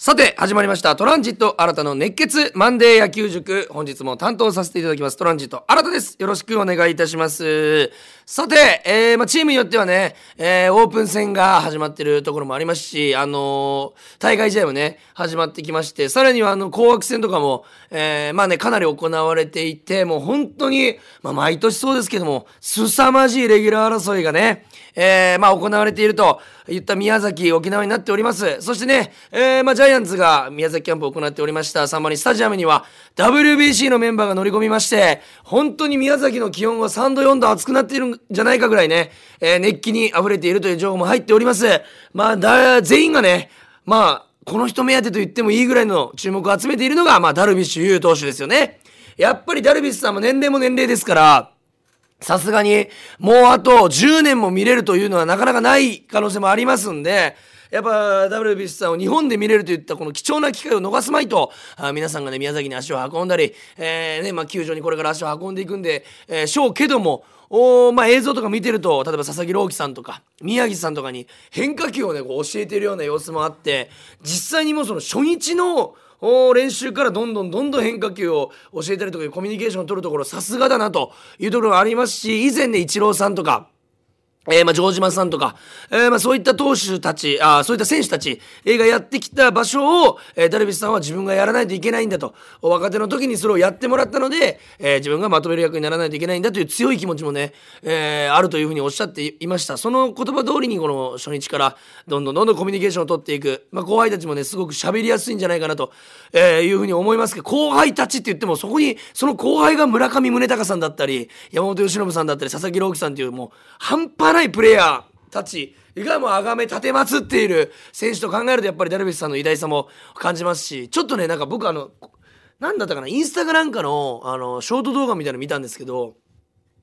さて、始まりました。トランジット新たの熱血マンデー野球塾。本日も担当させていただきます。トランジット新たです。よろしくお願いいたします。さて、えー、まあ、チームによってはね、えー、オープン戦が始まってるところもありますし、あのー、大会試合もね、始まってきまして、さらにはあの、紅白戦とかも、えー、まあね、かなり行われていて、もう本当に、まあ、毎年そうですけども、凄まじいレギュラー争いがね、えー、まあ、行われているといった宮崎、沖縄になっております。そしてね、えー、まあ、ジャイアンツが宮崎キャンプを行っておりましたサンマリスタジアムには WBC のメンバーが乗り込みまして、本当に宮崎の気温は3度4度暑くなっているんじゃないかぐらいね、えー、熱気に溢れているという情報も入っております。まあ、だ、全員がね、まあ、この人目当てと言ってもいいぐらいの注目を集めているのが、まあ、ダルビッシュ有投手ですよね。やっぱりダルビッシュさんも年齢も年齢ですから、さすがに、もうあと10年も見れるというのはなかなかない可能性もありますんで、やっぱ WBC さんを日本で見れるといったこの貴重な機会を逃すまいと、あ皆さんがね、宮崎に足を運んだり、えー、ね、まあ、球場にこれから足を運んでいくんで、えー、しょうけども、おまあ、映像とか見てると例えば佐々木朗希さんとか宮城さんとかに変化球をねこう教えてるような様子もあって実際にもうその初日の練習からどんどんどんどん変化球を教えたりとかコミュニケーションを取るところさすがだなというところがありますし以前ねイチローさんとかえー、まあ、城島さんとか、えー、まあ、そういった投手たち、あそういった選手たちがやってきた場所を、えー、ダルビッシュさんは自分がやらないといけないんだと。若手の時にそれをやってもらったので、えー、自分がまとめる役にならないといけないんだという強い気持ちもね、え、あるというふうにおっしゃっていました。その言葉通りにこの初日からどんどんどんどんコミュニケーションを取っていく。まあ、後輩たちもね、すごく喋りやすいんじゃないかなと、え、いうふうに思いますけど、後輩たちって言ってもそこに、その後輩が村上宗隆さんだったり、山本由伸さんだったり、佐々木朗希さんっていうもう半端ないプレイヤー、たちがもう崇め立てまつっている選手と考えるとやっぱりダルビッシュさんの偉大さも感じますしちょっとねなんか僕あの何だったかなインスタグラムかのあのショート動画みたいなの見たんですけど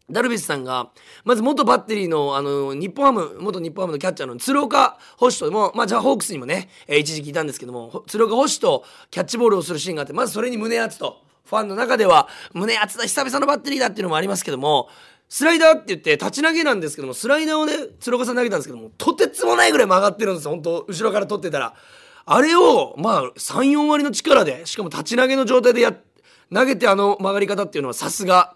ダルビッシュさんがまず元バッテリーのあの日本ハム元日本ハムのキャッチャーの鶴岡星ともまあじゃあホークスにもね、えー、一時期いたんですけども鶴岡星とキャッチボールをするシーンがあってまずそれに胸熱とファンの中では胸熱だ久々のバッテリーだっていうのもありますけどもスライダーって言って立ち投げなんですけどもスライダーをね鶴岡さん投げたんですけどもとてつもないぐらい曲がってるんですよ本当後ろから取ってたら。あれをまあ34割の力でしかも立ち投げの状態でや投げてあの曲がり方っていうのはさすが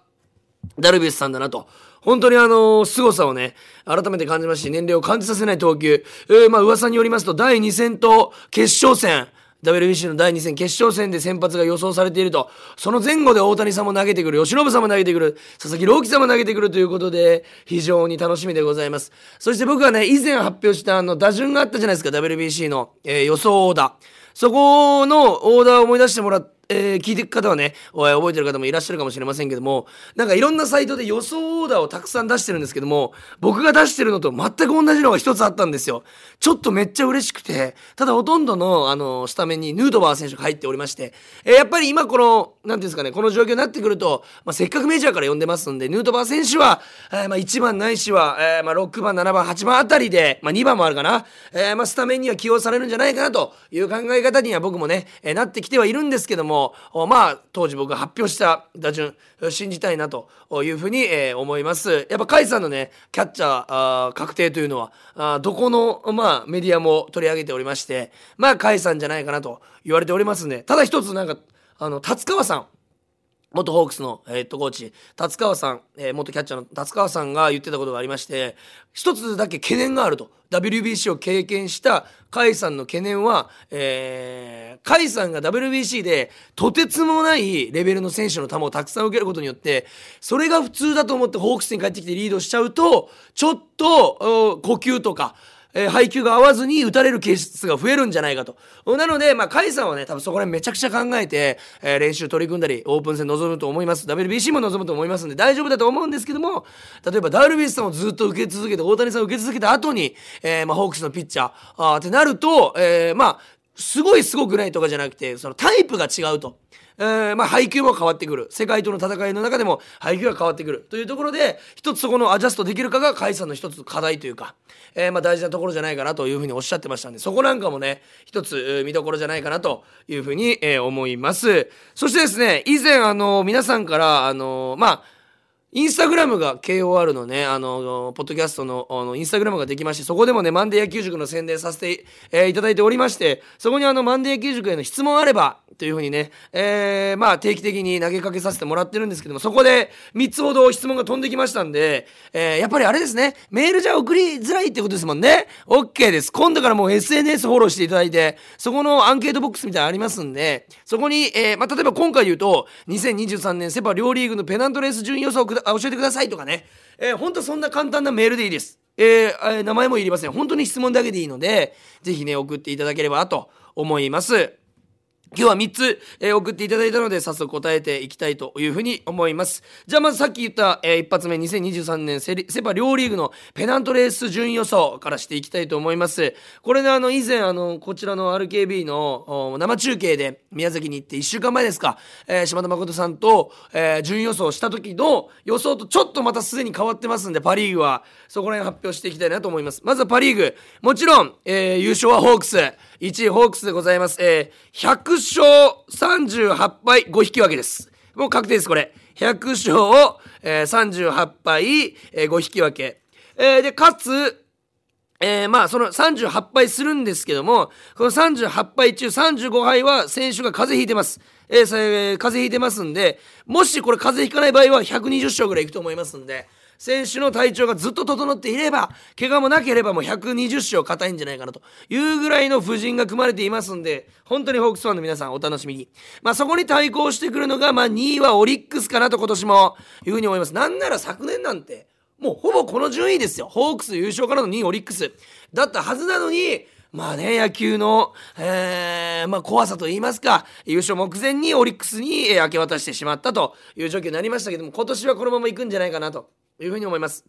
ダルビッシュさんだなと。本当にあの凄さをね改めて感じますし年齢を感じさせない投球、えー、まあ噂によりますと第2戦と決勝戦。WBC の第2戦決勝戦で先発が予想されているとその前後で大谷さんも投げてくる由伸さんも投げてくる佐々木朗希さんも投げてくるということで非常に楽しみでございます。そして僕はね以前発表したあの打順があったじゃないですか WBC の、えー、予想オーダー。そこのオーダーを思い出してもらってえー、聞いていく方はね、覚えてる方もいらっしゃるかもしれませんけども、なんかいろんなサイトで予想オーダーをたくさん出してるんですけども、僕が出してるのと全く同じのが一つあったんですよ。ちょっとめっちゃ嬉しくて、ただほとんどの、あの、スタメンにヌートバー選手が入っておりまして、えー、やっぱり今この、なんていうんですかね、この状況になってくると、まあ、せっかくメジャーから呼んでますんで、ヌートバー選手は、えー、まあ1番ないしは、えー、まあ6番、7番、8番あたりで、まあ2番もあるかな、えー、まあスタメンには起用されるんじゃないかなという考え方には僕もね、えー、なってきてはいるんですけども、まあ当時僕が発表した打順信じたいなというふうに、えー、思いますやっぱ甲斐さんのねキャッチャー確定というのはどこの、まあ、メディアも取り上げておりましてまあ甲斐さんじゃないかなと言われておりますんでただ一つなんかあの達川さん元ホークスのヘッドコーチ、達川さん、えー、元キャッチャーの達川さんが言ってたことがありまして、一つだけ懸念があると。WBC を経験した甲斐さんの懸念は、えー、甲斐さんが WBC でとてつもないレベルの選手の球をたくさん受けることによって、それが普通だと思ってホークスに帰ってきてリードしちゃうと、ちょっと呼吸とか、えー、配球が合わずに打たれるケースが増えるんじゃないかと。なので、まあ、甲斐さんはね、多分そこら辺めちゃくちゃ考えて、えー、練習取り組んだり、オープン戦臨むと思います。WBC も臨むと思いますんで、大丈夫だと思うんですけども、例えばダルビッシュさんをずっと受け続けて、大谷さんを受け続けた後に、えー、まあ、ホークスのピッチャー、あってなると、えー、まあ、すごいすごくないとかじゃなくて、そのタイプが違うと。えー、まあ、配球も変わってくる。世界との戦いの中でも配球が変わってくる。というところで一つそこのアジャストできるかが甲斐さんの一つ課題というか、えー、まあ大事なところじゃないかなというふうにおっしゃってましたんでそこなんかもね一つ見どころじゃないかなというふうに、え、思います。そしてですね以前あの皆さんからあのまあインスタグラムが KOR のね、あの、ポッドキャストのあのインスタグラムができまして、そこでもね、マンデー野球塾の宣伝させて、えー、いただいておりまして、そこにあの、マンデー野球塾への質問あれば、というふうにね、えー、まあ定期的に投げかけさせてもらってるんですけども、そこで3つほど質問が飛んできましたんで、えー、やっぱりあれですね、メールじゃ送りづらいってことですもんね。OK です。今度からもう SNS フォローしていただいて、そこのアンケートボックスみたいなのありますんで、そこに、えー、まあ例えば今回言うと、2023年セパ両リーグのペナントレース順位予想教えてくださいとかね、えー、ほんとそんな簡単なメールでいいです。えー、名前もいりません。本当に質問だけでいいので、ぜひね、送っていただければと思います。今日は3つ、えー、送っていただいたので早速答えていきたいというふうに思います。じゃあまずさっき言った、えー、一発目2023年セセパ両リーグのペナントレース順位予想からしていきたいと思います。これねあの以前あのこちらの RKB の生中継で宮崎に行って1週間前ですか、えー、島田誠さんと、えー、順位予想した時の予想とちょっとまたすでに変わってますんでパ・リーグはそこら辺発表していきたいなと思います。まずはパ・リーグもちろん、えー、優勝はホークス1位ホークスでございます。えー、100勝38敗5引き分けです。もう確定です、これ。100勝を、えー、38敗、えー、5引き分け。えー、で、かつ、えー、まあ、その38敗するんですけども、この38敗中35敗は選手が風邪ひいてます。えー、風邪ひいてますんで、もしこれ風邪ひかない場合は120勝ぐらいいくと思いますんで、選手の体調がずっと整っていれば怪我もなければもう120勝硬いんじゃないかなと。いうぐらいの布陣が組まれていますんで本当にホークスファンの皆さんお楽しみに。まあそこに対抗してくるのがまあ2位はオリックスかなと今年もいうふうに思います。なんなら昨年なんてもうほぼこの順位ですよ。ホークス優勝からの2位オリックス。だったはずなのにまあね、野球の、えー、まあ怖さと言いますか、優勝目前にオリックスに明け渡してしまったという状況になりましたけども、今年はこのまま行くんじゃないかなと。いうふうに思います。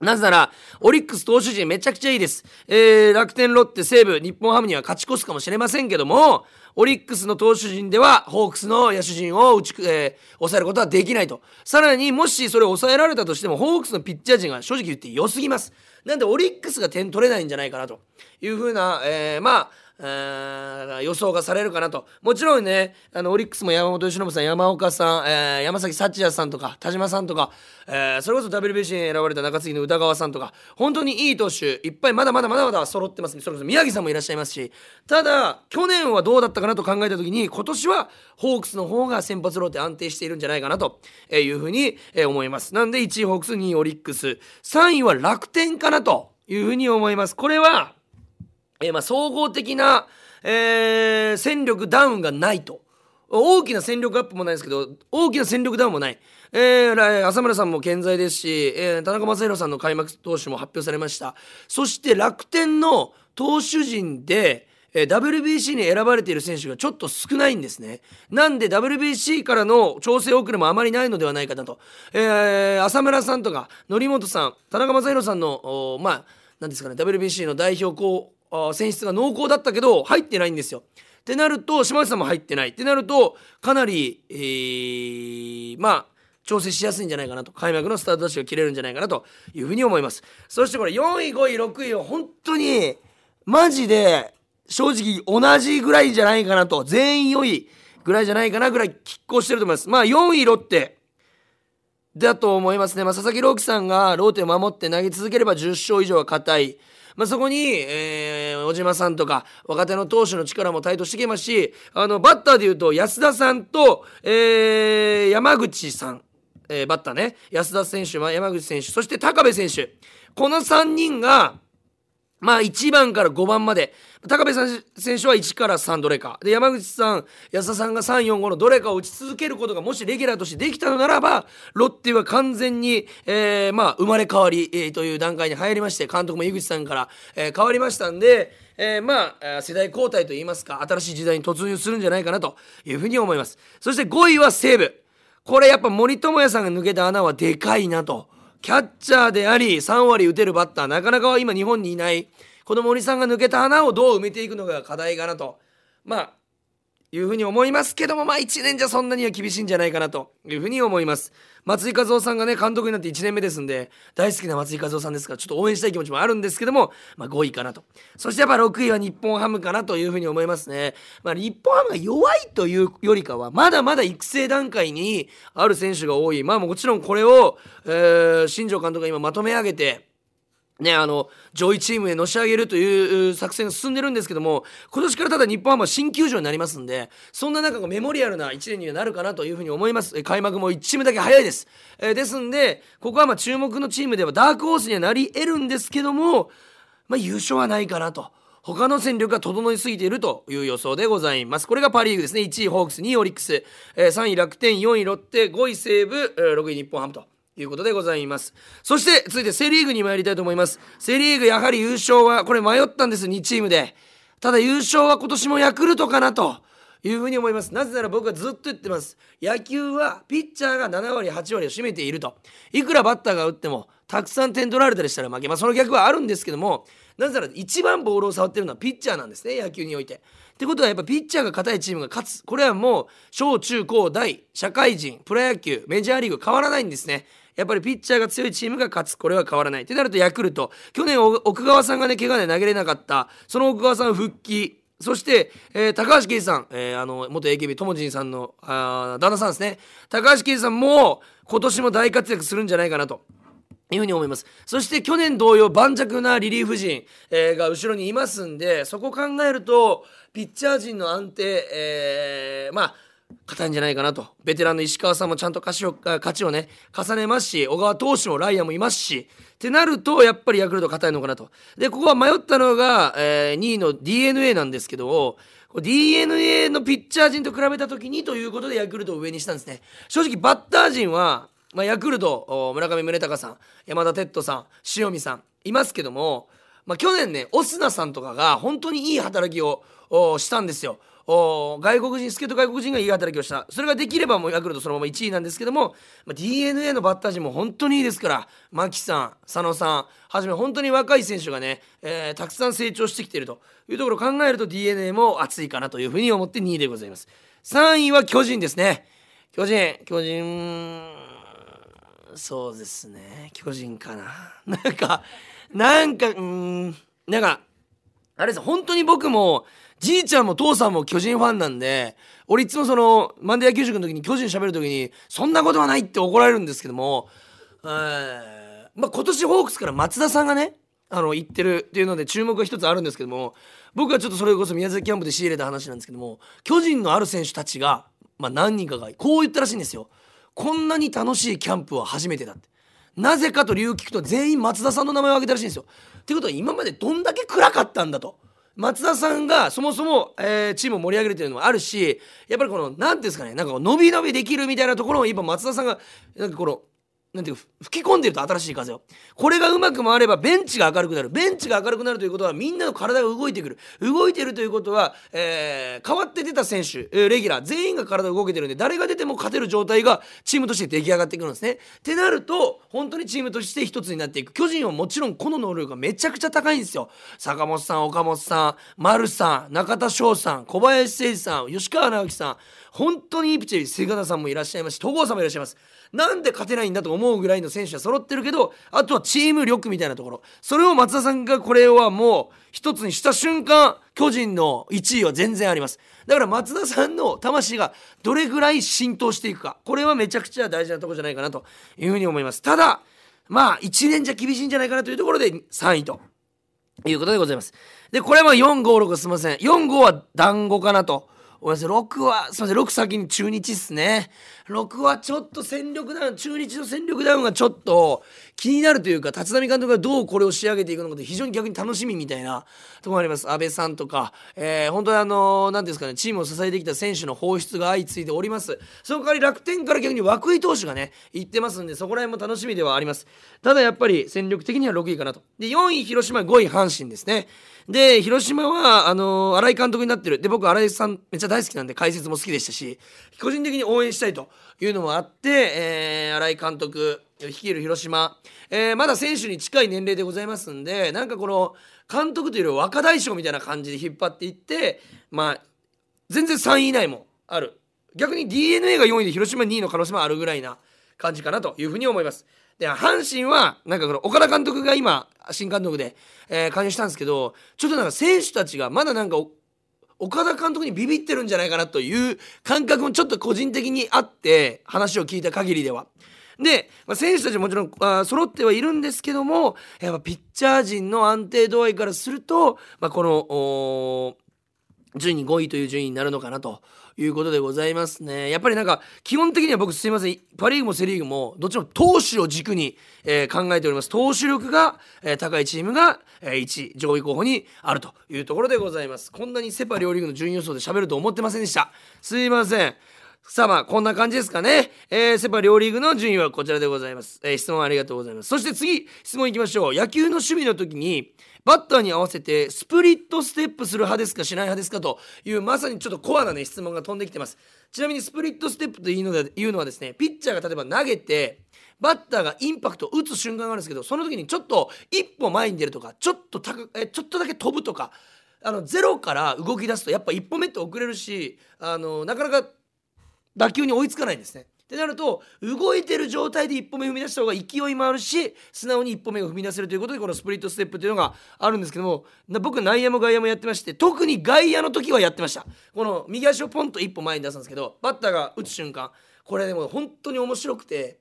なぜなら、オリックス投手陣めちゃくちゃいいです。えー、楽天、ロッテ、西武、日本ハムには勝ち越すかもしれませんけども、オリックスの投手陣では、ホークスの野手陣を打ち、えー、抑えることはできないと。さらに、もしそれを抑えられたとしても、ホークスのピッチャー陣が正直言って良すぎます。なんで、オリックスが点取れないんじゃないかなというふうな、えー、まあ、予想がされるかなと。もちろんねあのオリックスも山本由伸さん山岡さん、えー、山崎幸也さんとか田島さんとか、えー、それこそ WBC に選ばれた中継ぎの宇田川さんとか本当にいい投手いっぱいまだまだまだまだ揃ってます。それこそ宮城さんもいらっしゃいますし。ただ去年はどうだったかなと考えた時に今年はホークスの方が先発ローテ安定しているんじゃないかなというふうに思います。なんで1位ホークス2位オリックス3位は楽天かなというふうに思います。これはえー、まあ総合的な、えー、戦力ダウンがないと。大きな戦力アップもないですけど、大きな戦力ダウンもない。えー、浅村さんも健在ですし、えー、田中将大さんの開幕投手も発表されました。そして楽天の投手陣で、えー、WBC に選ばれている選手がちょっと少ないんですね。なんで WBC からの調整遅れもあまりないのではないかなと。えー、浅村さんとか、則本さん、田中将大さんの、まあ、なんですかね、WBC の代表候あ選出が濃厚だったけど入ってないんですよ。ってなると島内さんも入ってない。ってなるとかなり、えー、まあ調整しやすいんじゃないかなと。開幕のスタートダッシュが切れるんじゃないかなというふうに思います。そしてこれ4位5位6位は本当にマジで正直同じぐらいじゃないかなと。全員4位ぐらいじゃないかなぐらい拮抗してると思います。まあ4位ロッテ。だと思いますね、まあ、佐々木朗希さんがローテを守って投げ続ければ10勝以上は硬い。まあ、そこに、えー、小島さんとか若手の投手の力も台頭してきますしあのバッターでいうと安田さんと、えー、山口さん、えー、バッターね。安田選手山口選手そして高部選手。この3人がまあ1番から5番まで。高部選手は1から3どれか。で山口さん安田さんが345のどれかを打ち続けることがもしレギュラーとしてできたのならばロッテは完全に、えー、まあ生まれ変わり、えー、という段階に入りまして監督も井口さんから、えー、変わりましたんで、えー、まあ世代交代といいますか新しい時代に突入するんじゃないかなというふうに思います。そして5位は西武。これやっぱ森友哉さんが抜けた穴はでかいなと。キャッチャーであり3割打てるバッターなかなか今日本にいない。この森さんが抜けた穴をどう埋めていくのが課題かなと。まあいうふうに思いますけどもまあ1年じゃそんなには厳しいんじゃないかなというふうに思います。松井和夫さんがね監督になって1年目ですんで大好きな松井和夫さんですからちょっと応援したい気持ちもあるんですけども、まあ、5位かなと。そしてやっぱ6位は日本ハムかなというふうに思いますね、まあ、日本ハムが弱いというよりかはまだまだ育成段階にある選手が多い。まあもちろんこれを、えー、新庄監督が今まとめ上げてね、あの上位チームへのし上げるという作戦が進んでるんですけども今年からただ日本ハムは新球場になりますんでそんな中がメモリアルな1年にはなるかなというふうに思います開幕も1チームだけ早いです、えー、ですんでここはまあ注目のチームではダークホースにはなり得るんですけども、まあ、優勝はないかなと。他の戦力が整いすぎているという予想でございます。これがパ・リーグですね。1位ホークス、2位オリックス、3位楽天、4位ロッテ、5位西武、6位日本ハムと。いうことでございます。そして続いてセ・リーグに参りたいと思います。セ・リーグやはり優勝はこれ迷ったんです2チームで。ただ優勝は今年もヤクルトかなというふうに思います。なぜなら僕はずっと言ってます。野球はピッチャーが7割8割を占めていると。いくらバッターが打ってもたくさん点取られたりしたら負け。まあその逆はあるんですけどもなぜなら一番ボールを触ってるのはピッチャーなんですね野球において。ってことはやっぱピッチャーが硬いチームが勝つ。これはもう小中高大社会人プロ野球メジャーリーグ変わらないんですね。やっぱりピッチャーが強いチームが勝つ。これは変わらない。ってなるとヤクルト。去年奥川さんがね怪我で投げれなかった。その奥川さん復帰。そして、えー、高橋圭司さん、えー、あの元 AKB ともじんさんのあ旦那さんですね。高橋圭司さんも今年も大活躍するんじゃないかなと。いうふうに思います。そして去年同様盤石なリリーフ陣、えー、が後ろにいますんでそこ考えるとピッチャー陣の安定、えー、まあ硬いんじゃないかなと。ベテランの石川さんもちゃんと勝ちを勝ちをね重ねますし小川投手もライアンもいますしってなるとやっぱりヤクルト硬いのかなと。でここは迷ったのが、えー、2位の d n a なんですけど d n a のピッチャー陣と比べた時にということでヤクルトを上にしたんですね。正直バッター陣は、まあ、ヤクルト村上宗隆さん山田哲人さん塩見さんいますけども、まあ、去年ねオスナさんとかが本当にいい働きをしたんですよ。外国人助っ人外国人がいい働きをした。それができればもうヤクルトそのまま1位なんですけども、まあ、d n a のバッター陣も本当にいいですから。牧さん佐野さんはじめ本当に若い選手がね、えー、たくさん成長してきていると。いうところを考えると d n a も熱いかなというふうに思って2位でございます。3位は巨人ですね。巨人巨人そうですね。巨人かな。なんかなんかうんなんかあれです。本当に僕もじいちゃんも父さんも巨人ファンなんで俺いつもそのマンデー野球塾の時に巨人喋る時にそんなことはないって怒られるんですけども、え、まあ、今年ホークスから松田さんがねあの言ってるっていうので注目が一つあるんですけども僕はちょっとそれこそ宮崎キャンプで仕入れた話なんですけども巨人のある選手たちが、まあ、何人かがこう言ったらしいんですよ。こんなに楽しいキャンプは初めてだって。なぜかと理由聞くと全員松田さんの名前を挙げたらしいんですよ。ってことは今までどんだけ暗かったんだと。松田さんがそもそも、えー、チームを盛り上げるというのもあるしやっぱりこの何ていうんですかねなんか伸び伸びできるみたいなところを今松田さんがなんかこのなんていう吹き込んでると新しい風を。これがうまく回ればベンチが明るくなる。ベンチが明るくなるということはみんなの体が動いてくる。動いてるということは、えー、変わって出た選手、えー、レギュラー全員が体が動けてるんで誰が出ても勝てる状態がチームとして出来上がってくるんですね。ってなると本当にチームとして一つになっていく。巨人はもちろんこの能力がめちゃくちゃ高いんですよ。坂本さん岡本さん丸さん中田翔さん小林誠司さん吉川直樹さん。本当にいいピッチャー瀬形さんもいらっしゃいますし戸郷さんもいらっしゃいます。なんで勝てないんだと思うぐらいの選手は揃ってるけどあとはチーム力みたいなところ。それを松田さんがこれはもう一つにした瞬間巨人の1位は全然あります。だから松田さんの魂がどれぐらい浸透していくか。これはめちゃくちゃ大事なとこじゃないかなというふうに思います。ただまあ1年じゃ厳しいんじゃないかなというところで3位と。いうことでございます。でこれは456すいません。45は団子かなと。ごめんなさい6はすいません6先に中日っすね。6はちょっと戦力ダウン中日の戦力ダウンがちょっと気になるというか立浪監督がどうこれを仕上げていくのかって非常に逆に楽しみみたいなところあります。安倍さんとか、えー、本当にあの何ですかねチームを支えてきた選手の放出が相次いでおります。その代わり楽天から逆に涌井投手がね行ってますんでそこら辺も楽しみではあります。ただやっぱり戦力的には6位かなと。で4位広島5位阪神ですね。で広島はあのー、新井監督になってる。で僕新井さんめっちゃ大好きなんで解説も好きでしたし個人的に応援したいというのもあって、えー、新井監督率いる広島、えー、まだ選手に近い年齢でございますんでなんかこの監督というより若大将みたいな感じで引っ張っていってまあ全然3位以内もある。逆に d n a が4位で広島2位の可能性もあるぐらいな感じかなというふうに思います。で阪神はなんかこの岡田監督が今新監督で、えー、加入したんですけどちょっとなんか選手たちがまだなんか岡田監督にビビってるんじゃないかなという感覚もちょっと個人的にあって話を聞いた限りでは。で、まあ、選手たちももちろんあ揃ってはいるんですけどもやっぱピッチャー陣の安定度合いからすると、まあ、この順位5位という順位になるのかなということでございますね。やっぱりなんか基本的には僕すいません。パ・リーグもセ・リーグもどっちも投手を軸に、えー、考えております。投手力が、えー、高いチームが、えー、1位上位候補にあるというところでございます。こんなにセ・パ両リーグの順位予想で喋ると思ってませんでした。すいません。さあまあこんな感じですかね、えー、セ・パ両リーグの順位はこちらでございます、えー、質問ありがとうございます。そして次質問いきましょう。野球の趣味の時にバッターに合わせてスプリットステップする派ですかしない派ですかというまさにちょっとコアなね質問が飛んできてます。ちなみにスプリットステップというのでいうのはですねピッチャーが例えば投げてバッターがインパクトを打つ瞬間があるんですけどその時にちょっと一歩前に出るとかちょっと高えちょっとだけ飛ぶとかあのゼロから動き出すとやっぱ一歩目って遅れるしあのなかなか打球に追いつかないんですね。ってなると動いてる状態で一歩目踏み出した方が勢いもあるし素直に一歩目を踏み出せるということでこのスプリットステップというのがあるんですけども僕内野も外野もやってまして特に外野の時はやってましたこの右足をポンと一歩前に出すんですけどバッターが打つ瞬間これでも本当に面白くて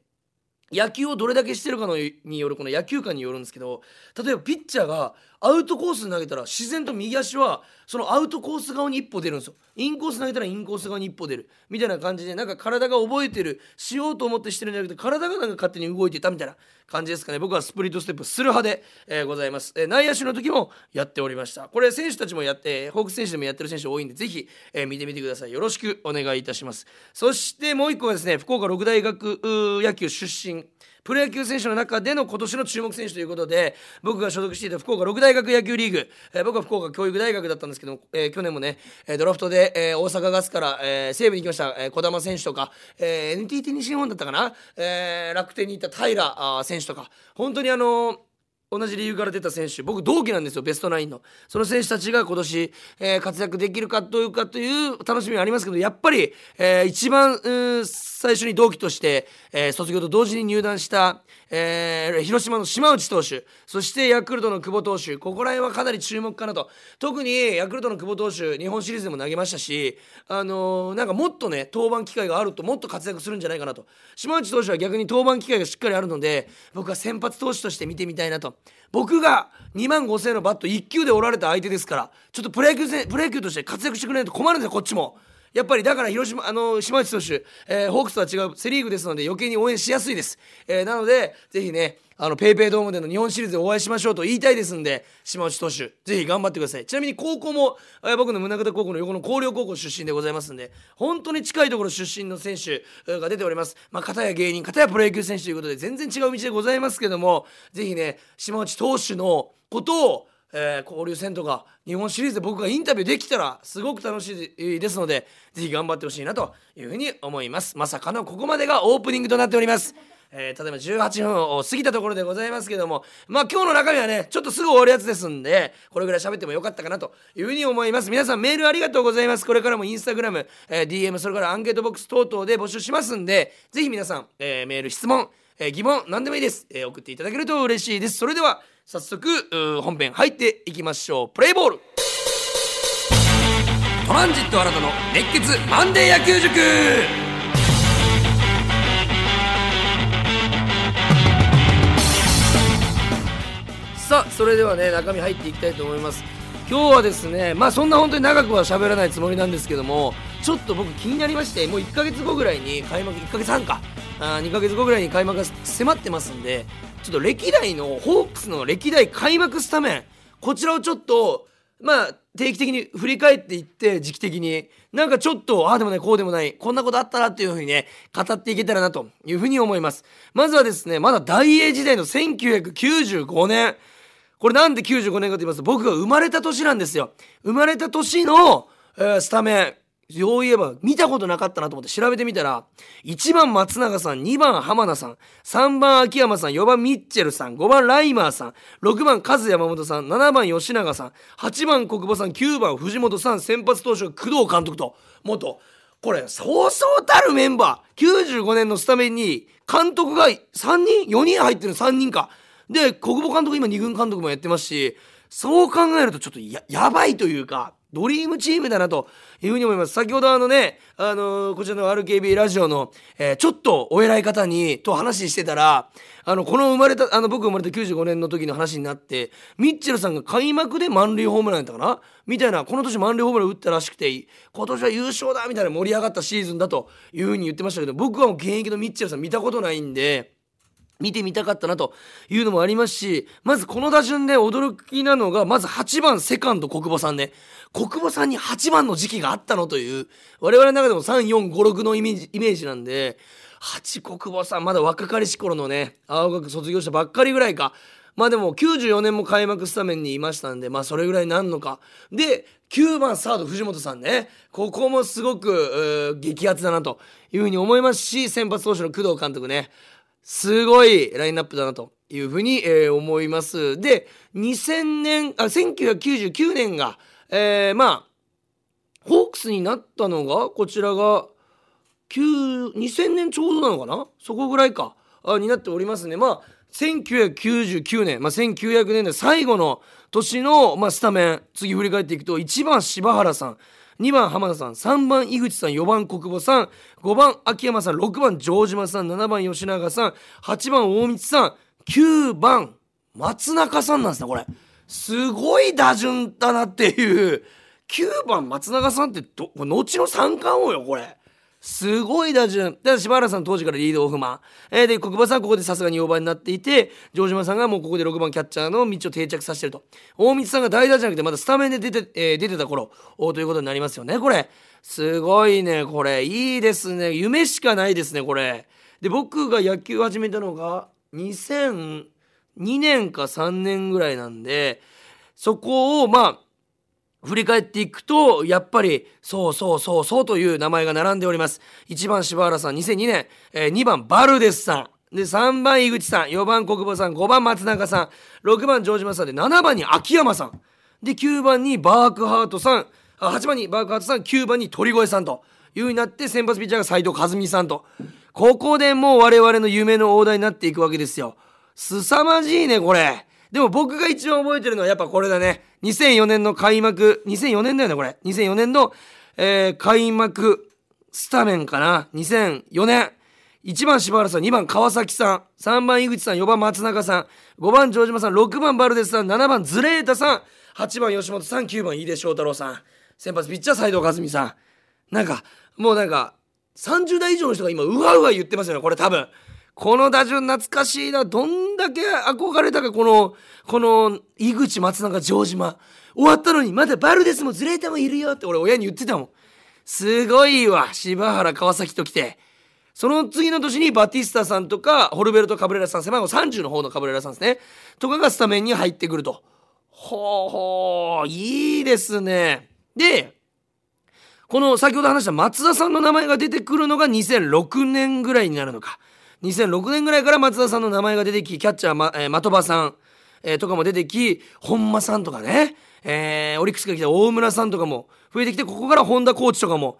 野球をどれだけしてるかのによるこの野球観によるんですけど例えばピッチャーがアウトコースに投げたら自然と右足はそのアウトコース側に一歩出るんですよ。インコース投げたらインコース側に一歩出る。みたいな感じでなんか体が覚えてるしようと思ってしてるんじゃなくて体がなんか勝手に動いてたみたいな感じですかね。僕はスプリットステップする派で、えー、ございます、えー、内野手の時もやっておりましたこれ選手たちもやってホークス選手でもやってる選手多いんでぜひ、えー、見てみてください。よろしくお願いいたします。そしてもう一個はですね福岡六大学野球出身。プロ野球選手の中での今年の注目選手ということで僕が所属していた福岡六大学野球リーグ、えー、僕は福岡教育大学だったんですけど、えー、去年もねドラフトで、えー、大阪ガスから、えー、西武に行きました、えー、児玉選手とか、えー、NTT 西日本だったかな、えー、楽天に行った平選手とか本当にあのー同じ理由から出た選手。僕同期なんですよベストナインの。その選手たちが今年、えー、活躍できるかどうかという楽しみはありますけどやっぱり、えー、一番最初に同期として、えー、卒業と同時に入団した、えー、広島の島内投手そしてヤクルトの久保投手ここら辺はかなり注目かなと。特にヤクルトの久保投手日本シリーズでも投げましたし、あのー、なんかもっとね登板機会があるともっと活躍するんじゃないかなと。島内投手は逆に登板機会がしっかりあるので僕は先発投手として見てみたいなと。僕が2万5000のバット1球で折られた相手ですからちょっとプロ野球プロ野球として活躍してくれないと困るんですよこっちも。やっぱりだから広島あの島内投手、えー、ホークスとは違うセ・リーグですので余計に応援しやすいです、えー、なのでぜひねあのペイペイドームでの日本シリーズでお会いしましょうと言いたいですんで島内投手ぜひ頑張ってください。ちなみに高校も、えー、僕の宗像高校の横の広陵高校出身でございますんで本当に近いところ出身の選手が出ております。まあ片や芸人片やプロ野球選手ということで全然違う道でございますけどもぜひね島内投手のことをえー、交流戦とか日本シリーズで僕がインタビューできたらすごく楽しいですのでぜひ頑張ってほしいなというふうに思います。まさかのここまでがオープニングとなっております。えー、例えば18分を過ぎたところでございますけどもまあ今日の中身はねちょっとすぐ終わるやつですんでこれぐらい喋ってもよかったかなというふうに思います。皆さんメールありがとうございます。これからもインスタグラム、えー、DM それからアンケートボックス等々で募集しますんでぜひ皆さん、えー、メール質問、え疑問何でもいいです、え送っていただけると嬉しいです。それでは早速本編入っていきましょう。プレイボール。トランジット新たの熱血マンデー野球塾。さあそれではね中身入っていきたいと思います。今日はですねまあそんな本当に長くは喋らないつもりなんですけどもちょっと僕気になりましてもう1ヶ月後ぐらいに開幕1ヶ月半か。あ2ヶ月後ぐらいに開幕が迫ってますんでちょっと歴代のホークスの歴代開幕スタメンこちらをちょっとまあ定期的に振り返っていって時期的に。なんかちょっとああでもないこうでもないこんなことあったなっていうふうにね語っていけたらなというふうに思います。まずはですねまだ大英時代の1995年。これなんで95年かと言いますと僕が生まれた年なんですよ。生まれた年の、えー、スタメン。そういえば見たことなかったなと思って調べてみたら1番松永さん2番浜田さん3番秋山さん4番ミッチェルさん5番ライマーさん6番カズ山本さん7番吉永さん8番国母さん9番藤本さん先発投手が工藤監督と元これそうそうたるメンバー95年のスタメンに監督が3人4人入ってる3人か。で国母監督今2軍監督もやってますしそう考えるとちょっとややばいというかドリームチームだなというふうに思います。先ほどあのね、あのー、こちらの RKB ラジオの、えー、ちょっとお偉い方に、と話してたら、あの、この生まれた、あの、僕生まれた95年の時の話になって、ミッチェルさんが開幕で満塁ホームランやったかな？みたいな、この年満塁ホームラン打ったらしくて、今年は優勝だみたいな盛り上がったシーズンだというふうに言ってましたけど、僕はもう現役のミッチェルさん見たことないんで、見てみたかったなというのもありますし、まずこの打順で驚きなのが、まず8番セカンド国母さんね。国母さんに8番の時期があったのという、我々の中でも3、4、5、6のイメージメージなんで、8国母さん、まだ若かりし頃のね、青学卒業したばっかりぐらいか。まあでも94年も開幕スタメンにいましたんで、まあそれぐらいなんのか。で、9番サード藤本さんね。ここもすごく、激アツだなというふうに思いますし、先発投手の工藤監督ね。すごいラインナップだなというふうに、えー、思います。で、2000年、あ、1999年が、えー、まあ、ホークスになったのが、こちらが、2000年ちょうどなのかな？そこぐらいか、になっておりますね。まあ、1999年、まあ、1900年代最後の年の、まあ、スタメン、次振り返っていくと、1番柴原さん、2番浜田さん3番井口さん4番国母さん5番秋山さん6番城島さん7番吉永さん8番大道さん9番松中さんなんですねこれ。すごい打順だなっていう。9番松永さんってど後の三冠王よこれ。すごい打順。だ柴原さん当時からリードオフマン。えー、で、国馬さんはここでさすがに4番になっていて、城島さんがもうここで6番キャッチャーの道を定着させてると。大道さんが代打じゃなくてまだスタメンで出て、えー、出てた頃、おということになりますよね、これ。すごいね、これ。いいですね。夢しかないですね、これ。で、僕が野球始めたのが、2002年か3年ぐらいなんで、そこを、まあ、振り返っていくと、やっぱり、そうそうそうそうという名前が並んでおります。1番柴原さん、2002年、えー、2番バルデスさん、で、3番井口さん、4番国母さん、5番松永さん、6番城島さんで、7番に秋山さん、で、9番にバークハートさん、8番にバークハートさん、9番に鳥越さんという風になって、先発ピッチャーが斎藤和美さんと。ここでもう我々の夢の大台になっていくわけですよ。凄まじいね、これ。でも僕が一番覚えてるのはやっぱこれだね。2004年の開幕、2004年だよね、これ。2004年の、えー、開幕スタメンかな。2004年。1番柴原さん、2番川崎さん、3番井口さん、4番松中さん、5番城島さん、6番バルデスさん、7番ズレータさん、8番吉本さん、9番井出翔太郎さん、先発ピッチャー斎藤和美さん。なんか、もうなんか、30代以上の人が今、うわうわ言ってますよね、これ多分。この打順懐かしいな。どんだけ憧れたか、この、この、井口、松永、城島。終わったのに、まだバルデスもズレータもいるよって俺親に言ってたもん。すごいわ。柴原、川崎と来て。その次の年にバティスタさんとか、ホルベルト・カブレラさん、背番号30の方のカブレラさんですね。とかがスタメンに入ってくると。ほうほう、いいですね。で、この先ほど話した松田さんの名前が出てくるのが2006年ぐらいになるのか。2006年ぐらいから松田さんの名前が出てきキャッチャー、まえー、的場さん、えー、とかも出てき本間さんとかね、えー、オリックスが来た大村さんとかも増えてきてここから本田コーチとかも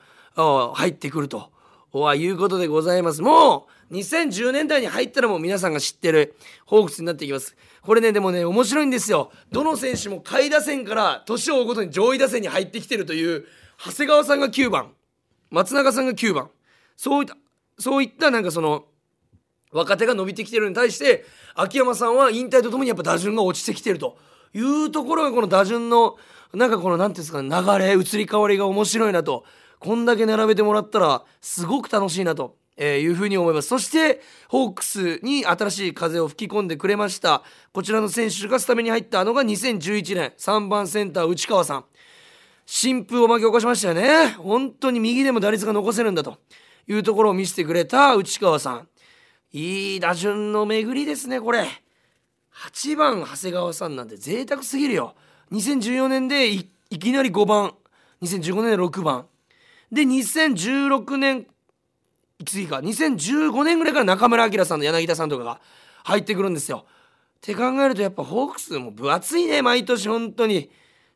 入ってくると。はいうことでございます。もう2010年代に入ったらもう皆さんが知ってるホークスになっていきます。これねでもね面白いんですよ。どの選手も下位打線から年を追うごとに上位打線に入ってきてるという長谷川さんが9番松永さんが9番。そういったそういったなんかその若手が伸びてきてるに対して秋山さんは引退とともにやっぱ打順が落ちてきてると。いうところがこの打順のなんかこの何ていうんですか流れ移り変わりが面白いなと。こんだけ並べてもらったらすごく楽しいなと。え、いうふうに思います。そしてホークスに新しい風を吹き込んでくれましたこちらの選手がスタメンに入ったのが2011年3番センター内川さん。新風を巻き起こしましたよね。本当に右でも打率が残せるんだというところを見せてくれた内川さん。いい打順の巡りですねこれ。8番長谷川さんなんて贅沢すぎるよ。2014年でいきなり5番。2015年で6番。で2016年次か。2015年ぐらいから中村晃さんと柳田さんとかが入ってくるんですよ。って考えるとやっぱホークスも分厚いね毎年本当に。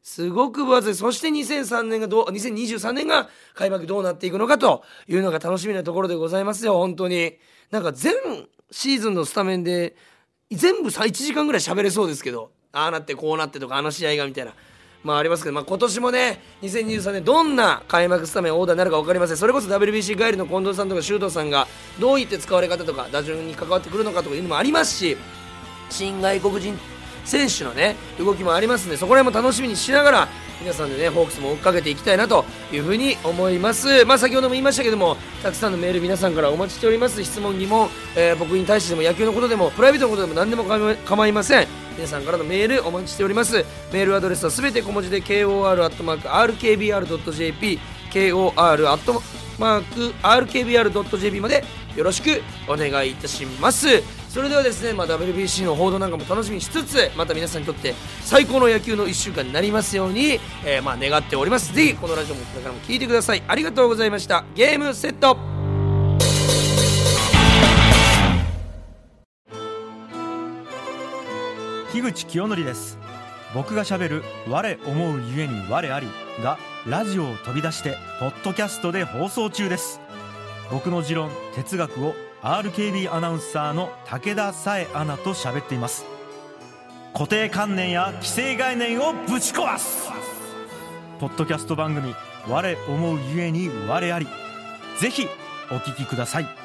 すごく分厚い。そして2003年がどう2023年が開幕どうなっていくのかというのが楽しみなところでございますよ。本当に。なんか全シーズンのスタメンで全部さ1時間ぐらい喋れそうですけど。ああなってこうなってとかあの試合がみたいな。まあありますけど、まあ、今年もね2023年どんな開幕スタメンオーダーになるか分かりません。それこそ WBC 帰りの近藤さんとか周東さんがどういって使われ方とか打順に関わってくるのかとかいうのもありますし新外国人選手のね動きもありますんでそこら辺も楽しみにしながら皆さんでねホークスも追っかけていきたいなというふうに思います。まあ先ほども言いましたけどもたくさんのメール皆さんからお待ちしております。質問疑問、えー、僕に対してでも野球のことでもプライベートのことでも何でも構いません。皆さんからのメールお待ちしております。メールアドレスはすべて小文字で kor.rkbr.jp kor.rkbr.jp までよろしくお願いいたします。それではですね、まあ、WBC の報道なんかも楽しみにしつつまた皆さんにとって最高の野球の1週間になりますように、えー、まあ願っております。ぜひこのラジオもこれからも聴いてください。ありがとうございました。ゲームセット。樋口清則です。僕がしゃべる「我思うゆえに我あり」がラジオを飛び出してポッドキャストで放送中です。僕の持論哲学を RKB アナウンサーの武田紗恵アナと喋っています。固定観念や既成概念をぶち壊す。ポッドキャスト番組「我思うゆえに我あり」ぜひお聞きください。